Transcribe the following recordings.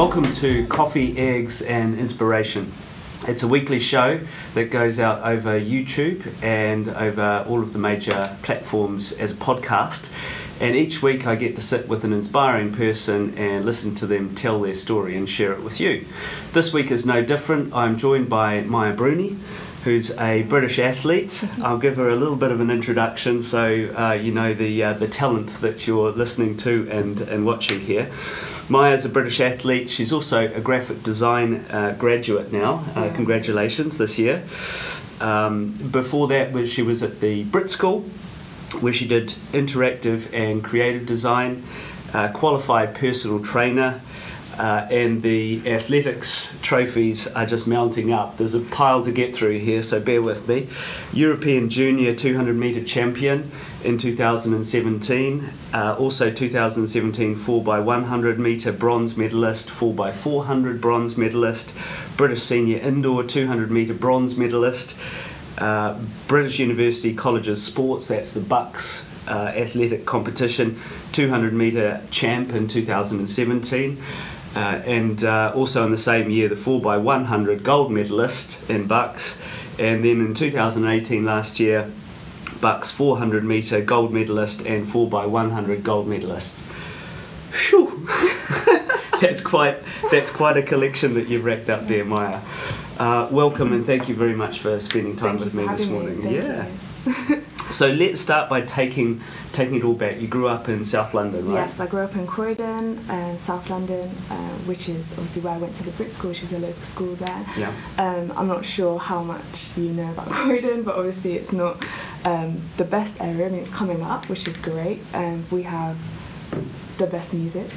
Welcome to Coffee, Eggs, and Inspiration. It's a weekly show that goes out over YouTube and over all of the major platforms as a podcast. And each week I get to sit with an inspiring person and listen to them tell their story and share it with you. This week is no different. I'm joined by Maya Bruney, who's a British athlete. I'll give her a little bit of an introduction so uh, you know the, uh, the talent that you're listening to and, and watching here. Maya's a British athlete. She's also a graphic design uh, graduate now. Uh, congratulations this year. Um, before that, was she was at the Brit School, where she did interactive and creative design, uh, qualified personal trainer, uh, and the athletics trophies are just mounting up. There's a pile to get through here, so bear with me. European Junior 200 metre champion in 2017, uh, also 2017 4x100 metre bronze medalist, 4x400 bronze medalist, British Senior Indoor 200 metre bronze medalist. Uh, British University Colleges Sports, that's the BUCS uh, athletic competition, 200 metre champ in 2017. Uh, and uh, also in the same year, the 4x100 gold medalist in BUCS. And then in 2018, last year, BUCS 400 metre gold medalist and 4x100 gold medalist. Phew. that's quite that's quite a collection that you've racked up there, Maya. Uh, welcome and thank you very much for spending time Thank with me this me. morning. Thank yeah. So let's start by taking taking it all back. You grew up in South London, right? Yes, I grew up in Croydon, um, South London, uh, which is obviously where I went to the Brit School, which is a local school there. Yeah. Um, I'm not sure how much you know about Croydon, but obviously it's not um, the best area. I mean, it's coming up, which is great. Um, we have the best music.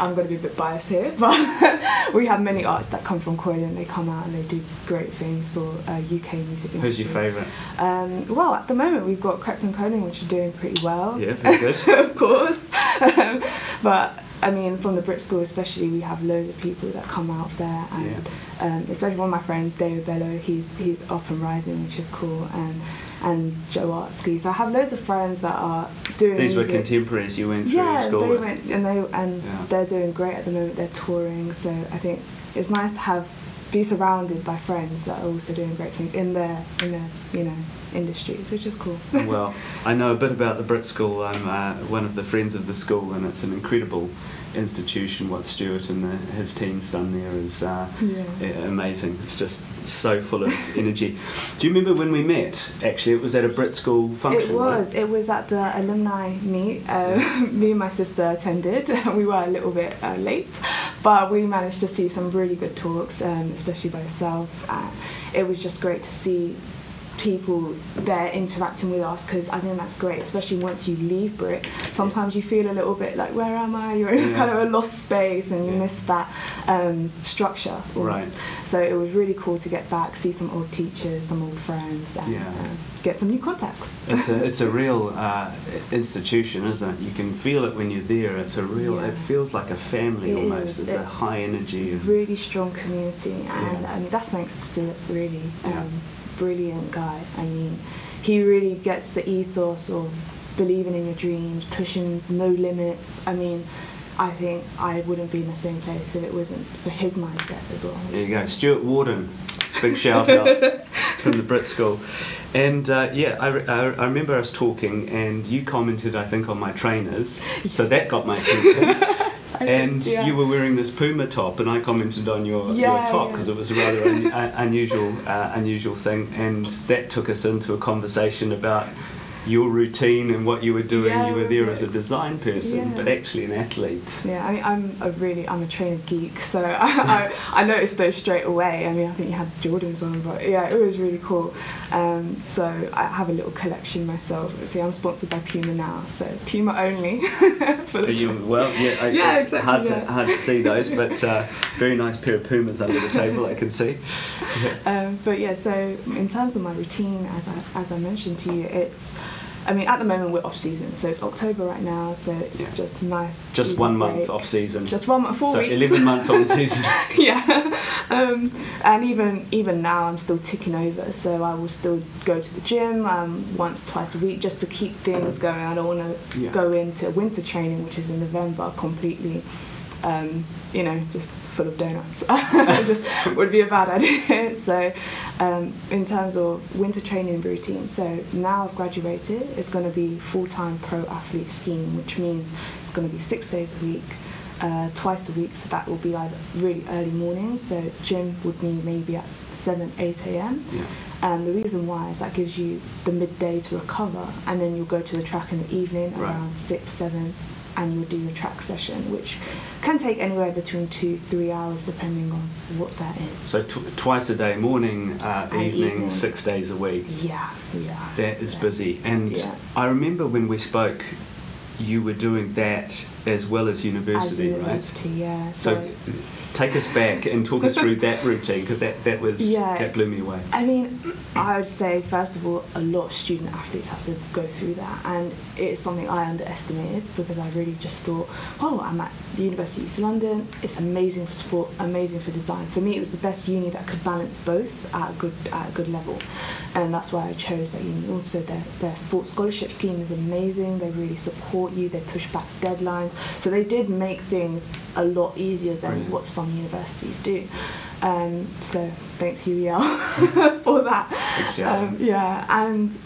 I'm going to be a bit biased here, but we have many artists that come from Croydon. They come out and they do great things for uh, UK music. Who's your favourite? Um, well, at the moment we've got Krept and Konan, which are doing pretty well. Yeah, very good. of course. Um, but I mean, from the Brit School especially, we have loads of people that come out there, and um, especially one of my friends, David Bello, he's he's up and rising, which is cool, and and Joe Artsky. So I have loads of friends that are doing. These were contemporaries you went through Yeah, school they with. went and they and Yeah. they're doing great at the moment. They're touring, so I think it's nice to have be surrounded by friends that are also doing great things in their in their you know industries, which is cool. well, I know a bit about the Brit School. I'm uh, one of the friends of the school, and it's an incredible institution. What Stuart and the, his team's done there is uh, Yeah. amazing. It's just so full of energy. Do you remember when we met? Actually, it was at a Brit School function. It was. Right? It was at the alumni meet. Uh, me and my sister attended. We were a little bit uh, late, but we managed to see some really good talks, um, especially by yourself. Uh, it was just great to see people there interacting with us because I think that's great, especially once you leave Brit. Sometimes you feel a little bit like, where am I? You're in Yeah. kind of a lost space and you Yeah. miss that um, structure. Right. So it was really cool to get back, see some old teachers, some old friends, and Yeah. um, get some new contacts. It's a it's a real uh, institution, isn't it? You can feel it when you're there. It's a real. It feels like a family It almost. is. It's a high energy. Really strong community and. I mean that's thanks to Stuart really um, brilliant guy I mean he really gets the ethos of believing in your dreams pushing no limits I mean I think I wouldn't be in the same place if it wasn't for his mindset as well There you go, Stuart Worden. Big shout out from the Brit School. And uh, yeah, I, re- I, I remember us talking, and you commented, I think, on my trainers, so that got my attention. And think, yeah. you were wearing this Puma top, and I commented on your, your Yeah, top yeah. because it was a rather un, uh, unusual uh, unusual thing, and that took us into a conversation about your routine and what you were doing. Yeah, you were there as a design person, Yeah. but actually an athlete. Yeah, I mean, I'm a really, I'm a trainer geek, so I, I, I noticed those straight away. I mean, I think you had Jordans on, but yeah, it was really cool. Um, so I have a little collection myself. See, I'm sponsored by Puma now, so Puma only. for Are you, well, yeah, I- Yeah, it's exactly, hard to hard to see those, but uh, very nice pair of Pumas under the table. I can see. Um, but yeah, so in terms of my routine, as I, as I mentioned to you, it's, I mean, at the moment we're off season, so it's October right now, so it's Yeah. just nice. Just one month break. off season. Just one month, four so weeks. eleven months on season. yeah, um, and even even now I'm still ticking over. So I will still go to the gym um, once twice a week just to keep things going. I don't want to Yeah. go into winter training, which is in November, completely um, you know, just full of donuts. it just would be a bad idea. so, um, in terms of winter training routine, so now I've graduated, it's going to be full time pro athlete scheme, which means it's going to be six days a week. Uh, twice a week, so that will be either really early morning. So gym would be maybe at seven, eight a.m. Yeah. And the reason why is that gives you the midday to recover, and then you'll go to the track in the evening Right. around six, seven, and you'll do your track session, which can take anywhere between two, three hours, depending on what that is. So tw- twice a day, morning, uh, evening, evening. six days a week. Yeah, yeah. That is so- busy. And Yeah. I remember when we spoke, you were doing that as well as As university, right? university, yeah. So take us back and talk us through that routine because that, that was Yeah. that blew me away. I mean, I would say first of all, a lot of student athletes have to go through that, and it's something I underestimated because I really just thought, oh, I'm at the University of East London. It's amazing for sport, amazing for design. For me, it was the best uni that could balance both at a good at a good level, and that's why I chose that uni. Also, their their sports scholarship scheme is amazing. They really support you. They push back deadlines, so they did make things a lot easier than Brilliant. what some universities do. Um, so thanks UEL for that. Um, yeah, and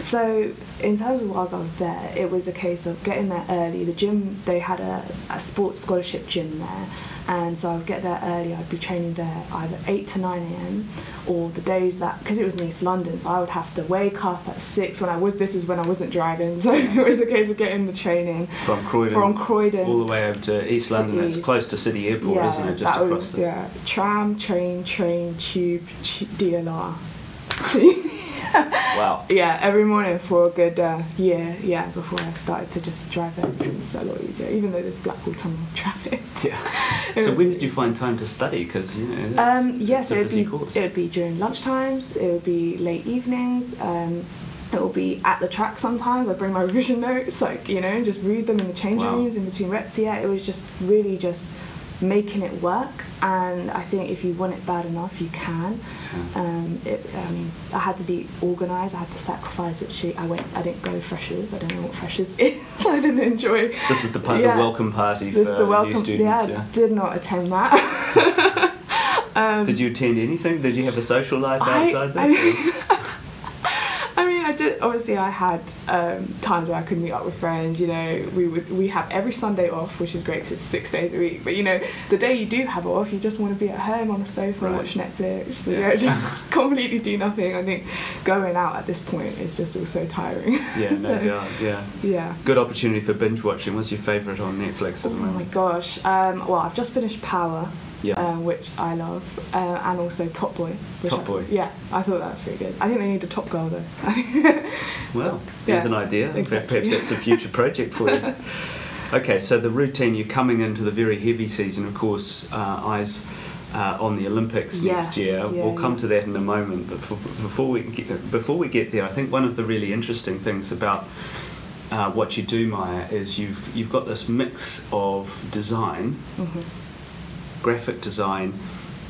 so in terms of whilst I was there, it was a case of getting there early. The gym they had a, a sports scholarship gym there, and so I'd get there early. I'd be training there either eight to nine a.m. or the days that because it was in East London, so I would have to wake up at six when I was. This was when I wasn't driving, so it was a case of getting the training From Croydon, from Croydon all the way over to East London. It's close to City Airport, yeah, isn't it? Just across was the. yeah, tram, train, train, tube, tu- DLR. Wow. yeah, every morning for a good uh, year, yeah, before I started to just drive it was a lot easier, even though there's Blackwall Tunnel traffic. Yeah. So when did you find time to study? Because you know, Um, yes, it's a it would be course. it would be during lunchtimes. It would be late evenings. Um, it will be at the track sometimes. I bring my revision notes, like you know, and just read them in the changing Wow. rooms in between reps. Yeah, it was just really just making it work. And I think if you want it bad enough, you can. Um, it, I mean, I had to be organised. I had to sacrifice. Literally, I went. I didn't go freshers. I don't know what freshers is. I didn't enjoy. This is the, part, Yeah. the welcome party This for is the welcome. new students. yeah, Yeah. I did not attend that. um, Did you attend anything? Did you have a social life outside I this? I I did. Obviously, I had um, times where I could meet up with friends. You know, we would we have every Sunday off, which is great because it's six days a week. But you know, the day you do have off, you just want to be at home on the sofa and watch Netflix. Yeah. yeah, just completely do nothing. I think going out at this point is just also tiring. yeah, no So, doubt. Yeah. Yeah. Good opportunity for binge watching. What's your favourite on Netflix at Oh the my gosh. Um, well, I've just finished Power, Yeah. um, which I love, uh, and also Top Boy. Top I- Boy. Yeah, I thought that was pretty good. I think they need a Top Girl though. Well, there's Yeah, an idea. exactly. Perhaps that's a future project for you. Okay, so the routine, you're coming into the very heavy season, of course, uh, eyes uh, on the Olympics next year. yeah, we'll come yeah. to that in a moment, but for, before, we get, before we get there, I think one of the really interesting things about uh, what you do, Maya, is you've, you've got this mix of design, Mhm. Graphic design,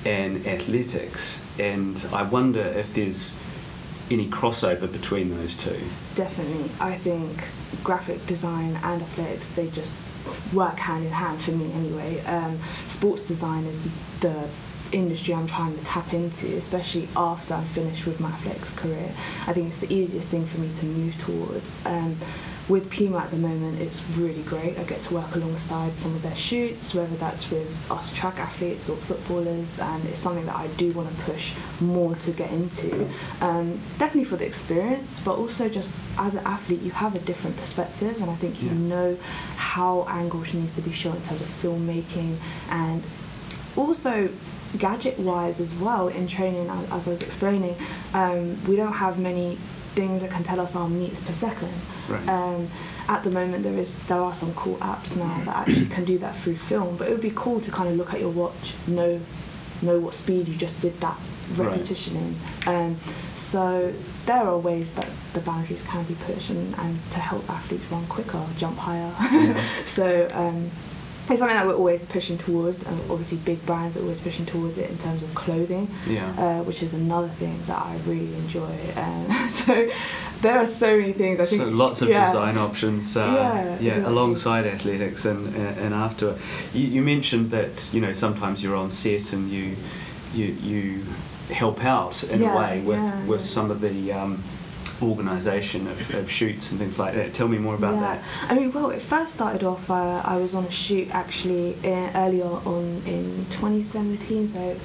and athletics, and I wonder if there's any crossover between those two. Definitely, I think graphic design and athletics they just work hand in hand for me anyway. Um, sports design is the industry I'm trying to tap into, especially after I'm finished with my flex career. I think it's the easiest thing for me to move towards. Um, with Puma at the moment, it's really great. I get to work alongside some of their shoots, whether that's with us track athletes or footballers, and it's something that I do want to push more to get into. Um, definitely for the experience, but also just as an athlete, you have a different perspective, and I think you Yeah. know how angles needs to be shot in terms of filmmaking and also gadget wise as well in training as as I was explaining um, we don't have many things that can tell us our metres per second Right. um, at the moment there is there are some cool apps now that actually can do that through film but it would be cool to kind of look at your watch know know what speed you just did that repetition in um, so there are ways that the boundaries can be pushed and, and to help athletes run quicker jump higher Yeah. so um, it's something that we're always pushing towards, and obviously big brands are always pushing towards it in terms of clothing, Yeah. uh, which is another thing that I really enjoy. Um, so there are so many things. I think so lots of yeah. design options, uh, Yeah, yeah, exactly. alongside athletics and and and after. You, you mentioned that you know sometimes you're on set and you you you help out in Yeah, a way with with some of the um, organisation of, of shoots and things like that. Tell me more about yeah. that. I mean, well, it first started off. Uh, I was on a shoot actually in, earlier on in 2017. So,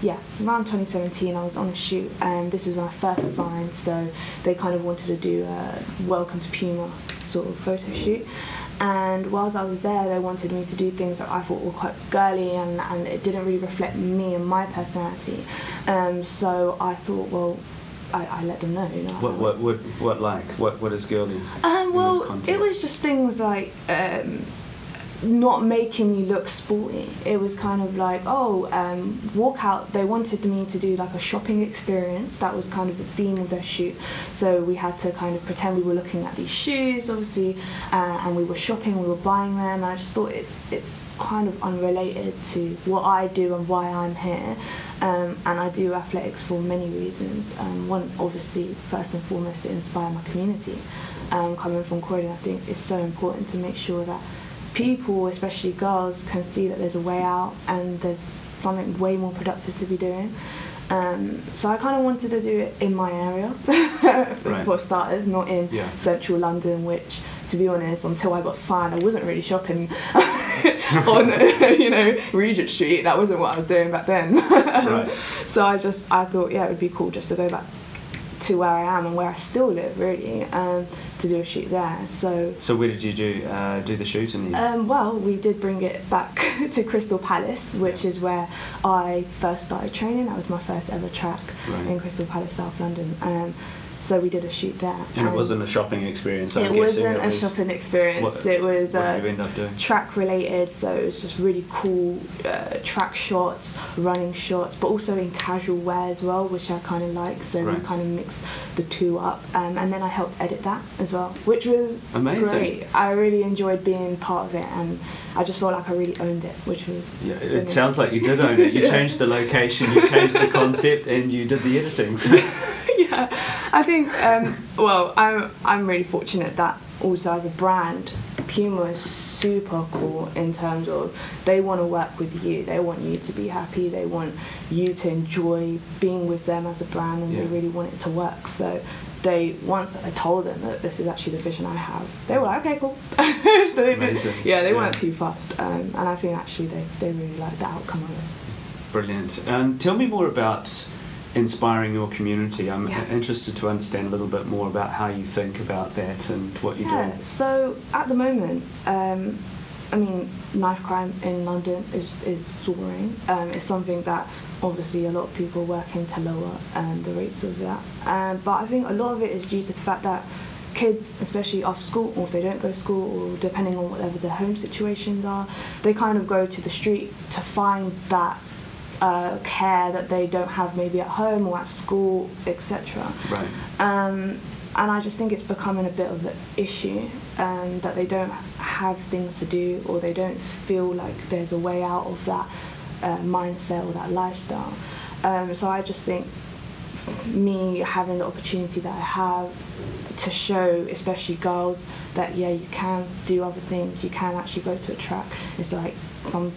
yeah, around 2017, I was on a shoot, and this was when I first signed. So they kind of wanted to do a welcome to Puma sort of photo shoot. And whilst I was there, they wanted me to do things that I thought were quite girly, and, and it didn't really reflect me and my personality. Um, so I thought, well, I, I let them know. You know, What what what what like what what is girly? um, well, it was just things like um, not making me look sporty. It was kind of like, oh, um, walk out. They wanted me to do like a shopping experience. That was kind of the theme of their shoot. So we had to kind of pretend we were looking at these shoes, obviously, uh, and we were shopping. We were buying them. And I just thought it's it's kind of unrelated to what I do and why I'm here. Um, and I do athletics for many reasons. Um, one, obviously, first and foremost, to inspire my community. Um, coming from Croydon, I think it's so important to make sure that people, especially girls, can see that there's a way out and there's something way more productive to be doing. Um, so I kind of wanted to do it in my area, for, Right. for starters, not in Yeah. central London, which, to be honest, until I got signed, I wasn't really shopping on, you know, Regent Street. That wasn't what I was doing back then. Right. So I just, I thought, yeah, it would be cool just to go back to where I am and where I still live, really, um, to do a shoot there. So So where did you do uh, do the shoot in the um, well, we did bring it back to Crystal Palace, which is where I first started training. That was my first ever track Right. in Crystal Palace, South London. Um, so we did a shoot there. and it wasn't a shopping experience. I'm it wasn't it a shopping experience. What- it was uh, end up doing? track related, so it was just really cool uh, track shots, running shots, but also in casual wear as well, which I kind of like. So Right. we kind of mixed the two up, um, and then I helped edit that as well, which was Amazing. great. I really enjoyed being part of it, and I just felt like I really owned it, which was. Yeah, it brilliant. sounds like you did own it. You Yeah. changed the location, you changed the concept, and you did the editing. So. yeah, I think. Um, well, I'm I'm really fortunate that also as a brand, Puma is super cool in terms of they want to work with you. They want you to be happy. They want you to enjoy being with them as a brand, and they really want it to work. So. They once I told them that this is actually the vision I have, they were like, okay, cool. They did- Yeah, they Yeah. weren't too fast, um, and I think actually they, they really liked the outcome of it. Brilliant. Um, tell me more about inspiring your community. I'm Yeah. interested to understand a little bit more about how you think about that and what you're Yeah, doing. so at the moment, um, I mean, knife crime in London is, is soaring. Um, it's something that obviously a lot of people are working to lower um, the rates of that. Um, but I think a lot of it is due to the fact that kids, especially after school, or if they don't go to school, or depending on whatever their home situations are, they kind of go to the street to find that uh, care that they don't have maybe at home or at school, etc. Right. Um, and I just think it's becoming a bit of an issue um, that they don't have things to do or they don't feel like there's a way out of that uh, mindset or that lifestyle. Um, so I just think me having the opportunity that I have to show, especially girls, that yeah, you can do other things. You can actually go to a track. It's like some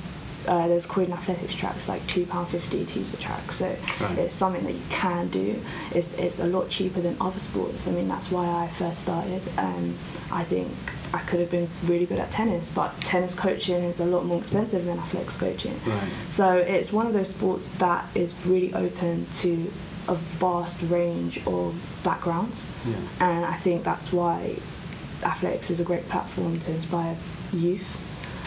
uh, there's Croydon Athletics tracks like two pound fifty to use the track. So Right. it's something that you can do. It's it's a lot cheaper than other sports. I mean that's why I first started. Um, I think I could have been really good at tennis, but tennis coaching is a lot more expensive than athletics coaching. Right. So it's one of those sports that is really open to a vast range of backgrounds, Yeah. and I think that's why athletics is a great platform to inspire youth.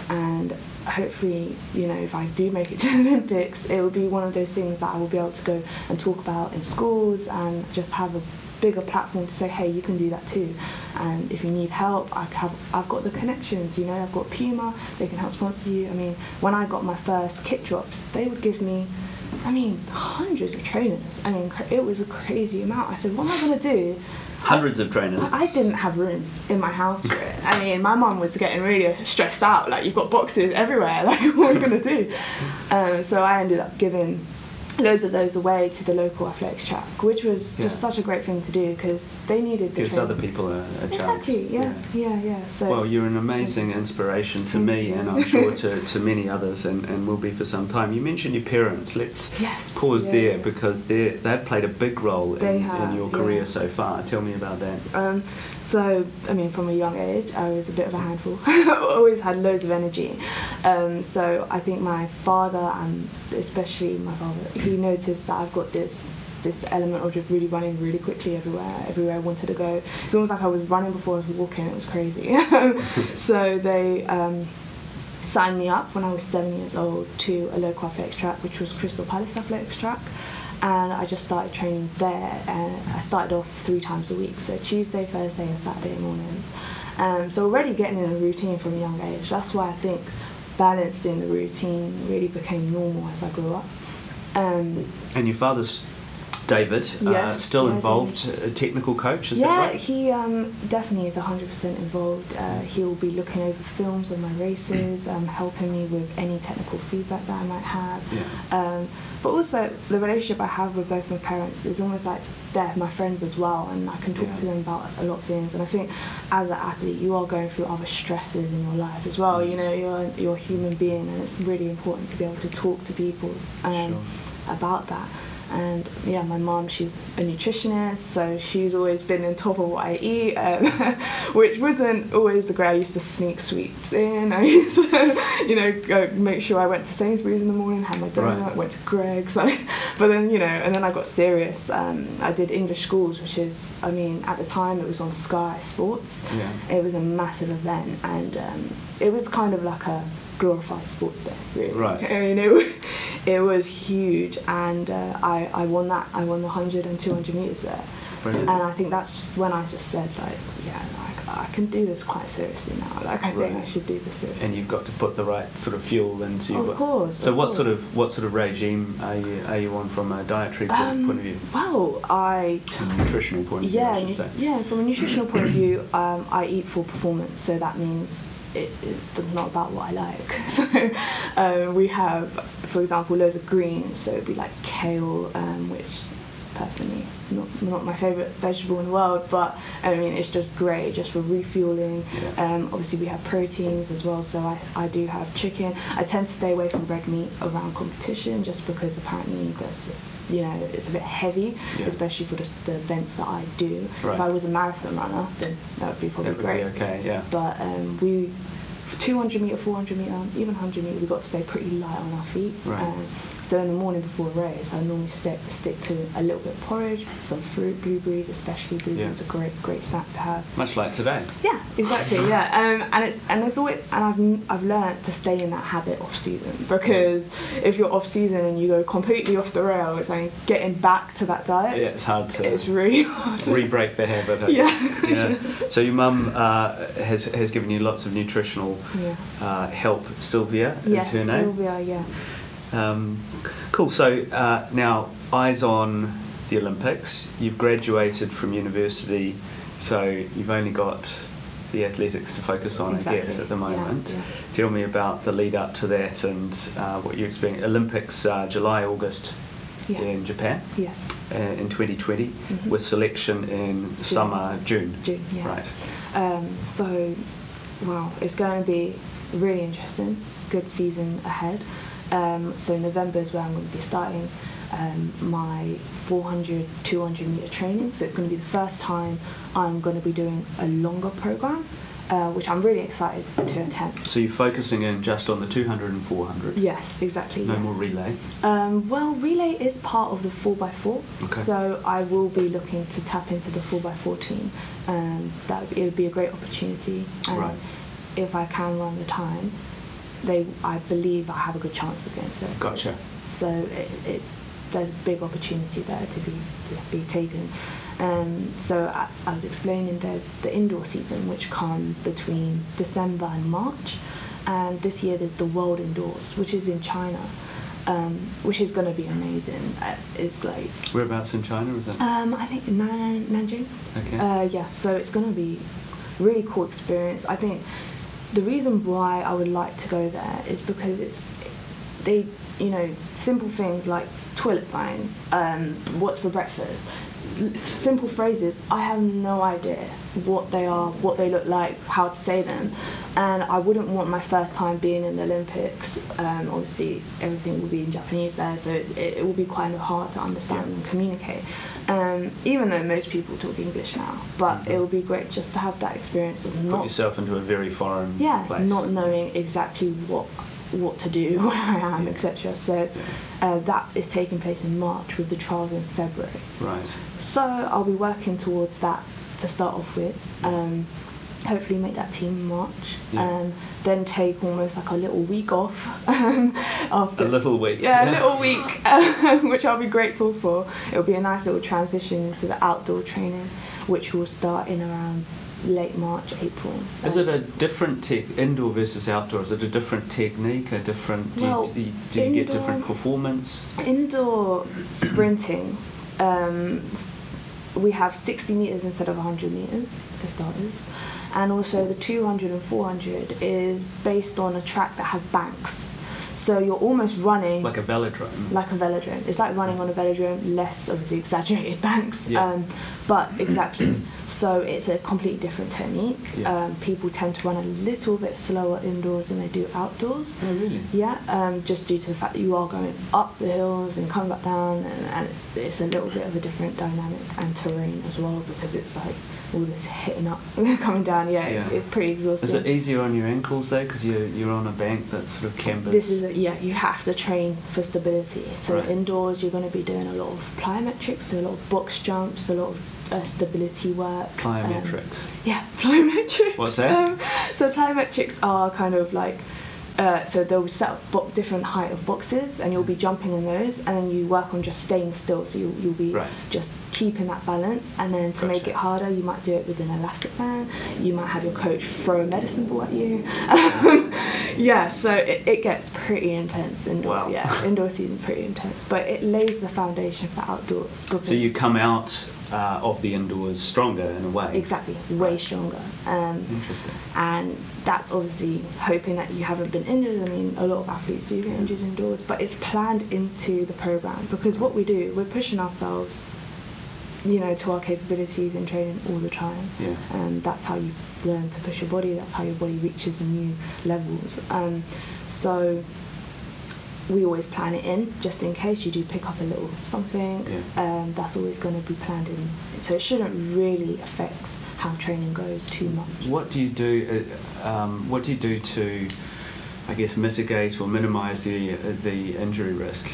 And hopefully, you know, if I do make it to the Olympics, it will be one of those things that I will be able to go and talk about in schools and just have a bigger platform to say, hey, you can do that too. And if you need help, I have, I've got the connections, you know, I've got Puma, they can help sponsor you. I mean, when I got my first kit drops, they would give me, I mean, hundreds of trainers. I mean, it was a crazy amount. I said, what am I going to do? Hundreds of trainers. I didn't have room in my house for it. I mean, my mom was getting really stressed out. Like, you've got boxes everywhere. Like, what are we gonna do? Um, so I ended up giving loads of those away to the local athletics track, which was just Yeah. such a great thing to do because they needed the Gives other people a, a chance. Exactly. Yeah. Yeah. Yeah. So Well, you're an amazing inspiration to me, and I'm sure to, to many others, and, and will be for some time. You mentioned your parents. Let's Yes, pause yeah, there because they they've played a big role in, have, in your yeah. career so far. Tell me about that. Um, so, I mean, from a young age, I was a bit of a handful. Always had loads of energy. Um, so, I think my father, and especially my father, he noticed that I've got this this element of just really running really quickly everywhere, everywhere I wanted to go. It's almost like I was running before I was walking. It was crazy. so they. Um, signed me up when I was seven years old to a local athletics track, which was Crystal Palace Athletics Track. And I just started training there. And I started off three times a week, so Tuesday, Thursday, and Saturday mornings. Um, so already getting in a routine from a young age. That's why I think balancing the routine really became normal as I grew up. Um, And your father's David, uh, still yeah, involved, a technical coach, is yeah, that right? he um, definitely is 100% involved. Uh, he'll be looking over films of my races, um, helping me with any technical feedback that I might have. Yeah. Um, but also, the relationship I have with both my parents is almost like they're my friends as well, and I can talk Yeah. to them about a lot of things. And I think as an athlete, you are going through other stresses in your life as well. Mm. You know, you're, you're a human being, and it's really important to be able to talk to people um, about that. And yeah, my mom, she's a nutritionist, so she's always been on top of what I eat, um, which wasn't always the great. I used to sneak sweets in. I used to, you know, go make sure I went to Sainsbury's in the morning, had my donut, Right. went to Greggs, like. But then, you know, and then I got serious. Um, I did English schools, which is, I mean, at the time it was on Sky Sports. Yeah. It was a massive event, and um, it was kind of like a glorified sports day, really. Right. I mean, it, it was huge, and uh, I, I won that. I won the 100 and 200 meters there. Brilliant. And I think that's when I just said, like, yeah, like, I can do this quite seriously now. Like, I think I should do this seriously. and you've got to put the right sort of fuel into your Of course, So of what sort of what sort of regime are you are you on from a dietary Um, point of view, Well, I from a nutritional point of view, yeah, I should say? yeah. From a nutritional point of view, um, I eat for performance, so that means it, it's not about what I like. So um, we have, for example, loads of greens. So it'd be like kale, um, which personally not not my favourite vegetable in the world, but I mean it's just great just for refueling. Yeah. Um, obviously we have proteins as well, so I, I do have chicken. I tend to stay away from red meat around competition just because apparently that's you know it's a bit heavy, Yeah. especially for the, s- the events that I do. Right. If I was a marathon runner, then that would be probably would great. be okay, yeah. But um, we, 200 meter, 400 meter, even 100 meter, we've got to stay pretty light on our feet. Right. Um, so in the morning before a race, I normally stick stick to a little bit of porridge, some fruit, blueberries, especially blueberries Yeah. are great great snack to have. Much like today. Yeah, exactly. Yeah, um, and it's and it's always and I've I've learned to stay in that habit off season because if you're off season and you go completely off the rail, it's like getting back to that diet. Yeah, it's hard to It's really hard. re-break the habit. Yeah. yeah. So your mum uh, has has given you lots of nutritional Yeah. uh, help. Sylvia is Yes, her name. Sylvia, yeah. Um, cool. So uh, now, eyes on the Olympics. You've graduated from university, so you've only got the athletics to focus on, I guess, at the moment. yeah. Tell me about the lead up to that and uh, what you experienced. Olympics, uh, July, August Yeah. in Japan Yes. uh, in 2020, Mhm. with selection in summer, June. June, yeah. Right. Um, so, wow, it's going to be really interesting. Good season ahead. Um, so November is where I'm going to be starting um, my 400, 200 meter training. So it's going to be the first time I'm going to be doing a longer program, uh, which I'm really excited to attempt. So you're focusing in just on the 200 and 400. Yes, exactly. No yeah. more relay. Um, well, relay is part of the 4x4, Okay. so I will be looking to tap into the 4x4 team. Um, that would, it would be a great opportunity. And Right. If I can run the time, they, I believe I have a good chance of getting selected. Gotcha. So it, it's there's a big opportunity there to be to be taken. Um, so I, I was explaining there's the indoor season which comes between December and March, and this year there's the World Indoors which is in China. um, which is going to be amazing. Uh, it's like Whereabouts in China is that? um, I think Nan- Nanjing. okay. Uh, yeah, so it's going to be really cool experience. I think the reason why I would like to go there is because it's they, you know, simple things like toilet signs, um, what's for breakfast, simple phrases. I have no idea what they are, what they look like, how to say them, and I wouldn't want my first time being in the Olympics. Um, obviously, everything will be in Japanese there, so it, it will be kind of hard to understand Yeah. and communicate. Um, even though most people talk English now, but Mhm. it would be great just to have that experience of Put not yourself into a very foreign yeah, place. not knowing exactly what what to do, where I am, Yeah. etc. So uh, that is taking place in March with the trials in February. Right. So I'll be working towards that to start off with. Um, hopefully make that team in March. Yeah. Um, then take almost like a little week off um, after A little week. yeah, a little week, um, which I'll be grateful for. It'll be a nice little transition into the outdoor training, which will start in around late March, April. Is it a different tech, indoor versus outdoor? Is it a different technique, a different? Do Well, you, do you, get different performance? Indoor sprinting, um, we have 60 meters instead of 100 meters for starters, and also the 200 and 400 is based on a track that has banks. So you're almost running It's like a velodrome. like a velodrome. It's like running on a velodrome, less obviously exaggerated banks, Yeah. um, but exactly. so it's a completely different technique. Yeah. Um, people tend to run a little bit slower indoors than they do outdoors. oh, really? Yeah, um, just due to the fact that you are going up the hills and coming back down, and, and it's a little bit of a different dynamic and terrain as well because it's like all this hitting up, coming down. Yeah, Yeah. it's pretty exhausting. Is it easier on your ankles though, because you're you're on a bank that's sort of cambers? This is a, yeah, you have to train for stability. So Right. indoors, you're going to be doing a lot of plyometrics, so a lot of box jumps, a lot of uh, stability work. um, plyometrics. yeah, plyometrics. What's that? Um, so plyometrics are kind of like. Uh, so they'll set up bo- different height of boxes, and you'll be jumping in those, and then you work on just staying still. So you'll, you'll be Right. just keeping that balance, and then to make it harder, you might do it with an elastic band. You might have your coach throw a medicine ball at you. yeah, so it, it gets pretty intense indoor. Wow. Yeah, indoor season pretty intense, but it lays the foundation for outdoors. So you come out uh, of the indoors stronger in a way. exactly way stronger. Um, Interesting. and that's obviously hoping that you haven't been injured. I mean, a lot of athletes do get injured indoors, but it's planned into the program because what we do, we're pushing ourselves, you know, to our capabilities in training all the time. Yeah. Um, that's how you learn to push your body. That's how your body reaches new levels. Um, so we always plan it in just in case you do pick up a little something. Yeah. Um, that's always going to be planned in. So it shouldn't really affect how training goes too much. What do you do? Uh, um, what do you do to, I guess, mitigate or minimise the uh, the injury risk?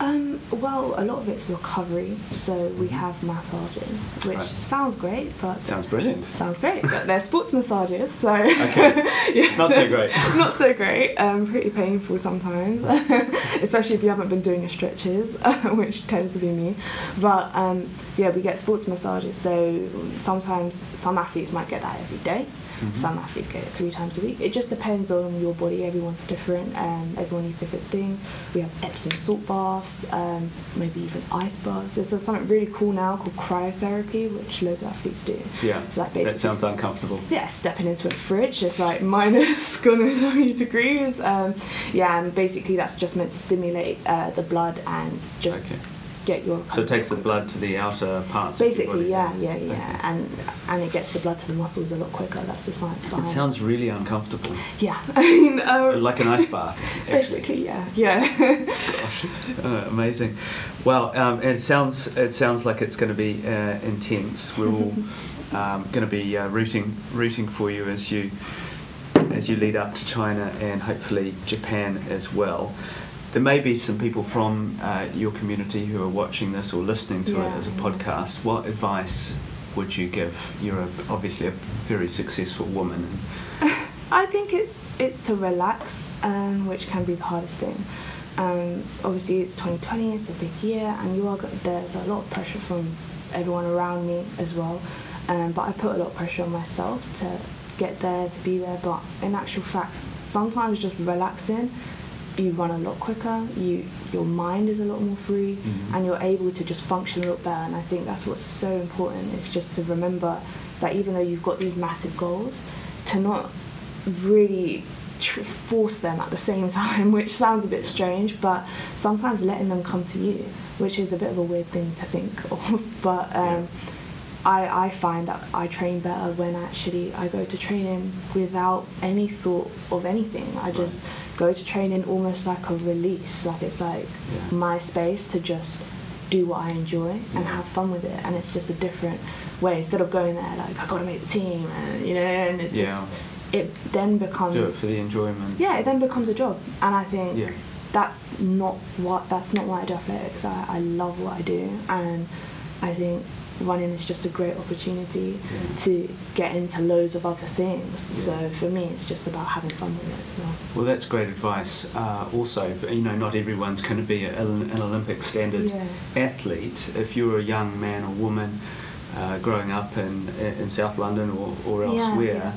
Um, well, a lot of it's recovery. So we Mhm. have massages, which Right. sounds great, but Sounds brilliant. sounds great. But they're sports massages, so Okay. yeah, Not so great. not so great. Um, pretty painful sometimes, especially if you haven't been doing your stretches, which tends to be me. But um, yeah, we get sports massages. So sometimes some athletes might get that every day. Mhm. Some athletes get it three times a week. It just depends on your body. Everyone's different. Um, everyone needs different things. We have Epsom salt baths, um, maybe even ice baths. There's something really cool now called cryotherapy, which loads of athletes do. Yeah. It's like that basically sounds uncomfortable. yeah, stepping into a fridge, it's like minus gonna 20 degrees. Um, yeah, and basically that's just meant to stimulate uh, the blood and just Okay. Get your. So it takes the blood to the outer parts. Basically, yeah, yeah, yeah, Okay. and and it gets the blood to the muscles a lot quicker. That's the science behind It sounds really uncomfortable. Yeah, I mean, um, like an ice bath. Actually. basically, yeah, yeah. Gosh, uh, amazing. Well, um, it sounds it sounds like it's going to be uh, intense. We're all um, going to be uh, rooting rooting for you as you as you lead up to China and hopefully Japan as well. There may be some people from uh, your community who are watching this or listening to it as a podcast. What advice would you give? You're a, obviously a very successful woman. I think it's it's to relax, um, which can be the hardest thing. Um, obviously, it's 2020, it's a big year, and you are there's a lot of pressure from everyone around me as well. Um, but I put a lot of pressure on myself to get there, to be there. But in actual fact, sometimes just relaxing, you run a lot quicker. You your mind is a lot more free, Mhm. and you're able to just function a lot better. And I think that's what's so important. Is just to remember that even though you've got these massive goals, to not really tr- force them at the same time, which sounds a bit strange, but sometimes letting them come to you, which is a bit of a weird thing to think of. But um, I, I find that I train better when actually I go to training without any thought of anything. I just go to training almost like a release, like it's like Yeah. my space to just do what I enjoy and Yeah. have fun with it. And it's just a different way instead of going there like I got to make the team, and you know, and it's Yeah. just it then becomes Do it for the enjoyment. yeah, it then becomes a job, and I think Yeah. that's not what that's not why I do athletics. I, I love what I do, and I think running is just a great opportunity to get into loads of other things. Yeah. So for me, it's just about having fun with it as well. Well, that's great advice. Uh, also, you know, not everyone's going to be a, an Olympic standard Yeah. athlete. If you're a young man or woman uh, growing up in, in South London or, or elsewhere, yeah.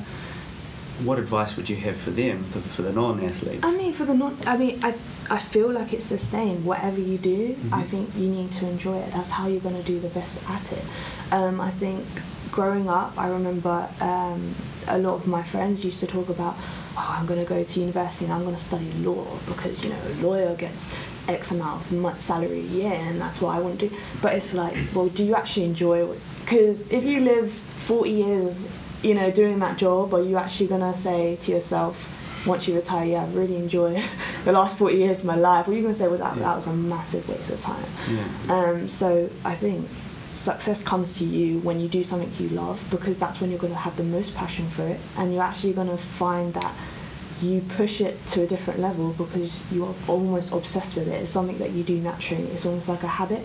what advice would you have for them, for, for the non-athletes? I mean, for the not, I mean, I, I feel like it's the same. Whatever you do, I Mhm. think you need to enjoy it. That's how you're going to do the best at it. Um, I think growing up, I remember um, a lot of my friends used to talk about, oh, I'm going to go to university and I'm going to study law because, you know, a lawyer gets X amount of month salary a year and that's what I want to do. But it's like, well, do you actually enjoy it? Because if you live 40 years, you know, doing that job, are you actually going to say to yourself, once you retire, yeah, I've really enjoyed the last 40 years of my life. Or are you going to say, well, that, Yeah. that was a massive waste of time? yeah. Um, so I think success comes to you when you do something you love because that's when you're going to have the most passion for it and you're actually going to find that you push it to a different level because you are almost obsessed with it. It's something that you do naturally. It's almost like a habit.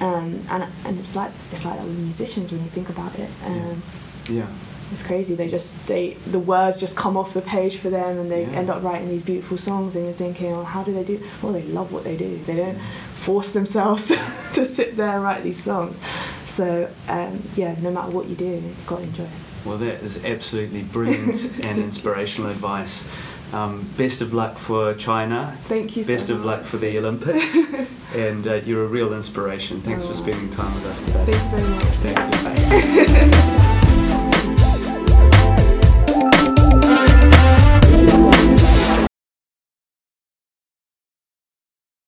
Um, and, and it's like it's like that with musicians when you think about it. Um, yeah. It's crazy. They just they the words just come off the page for them, and they Yeah. end up writing these beautiful songs. And you're thinking, oh, how do they do? Well, they love what they do. They don't force themselves to sit there and write these songs. So um, yeah, no matter what you do, you've got to enjoy it. Well, that is absolutely brilliant and inspirational advice. Um, best of luck for China. Thank you. Best so of luck for the Olympics. and uh, you're a real inspiration. Thanks for Oh. spending time with us today. Thank you very much. Thank you.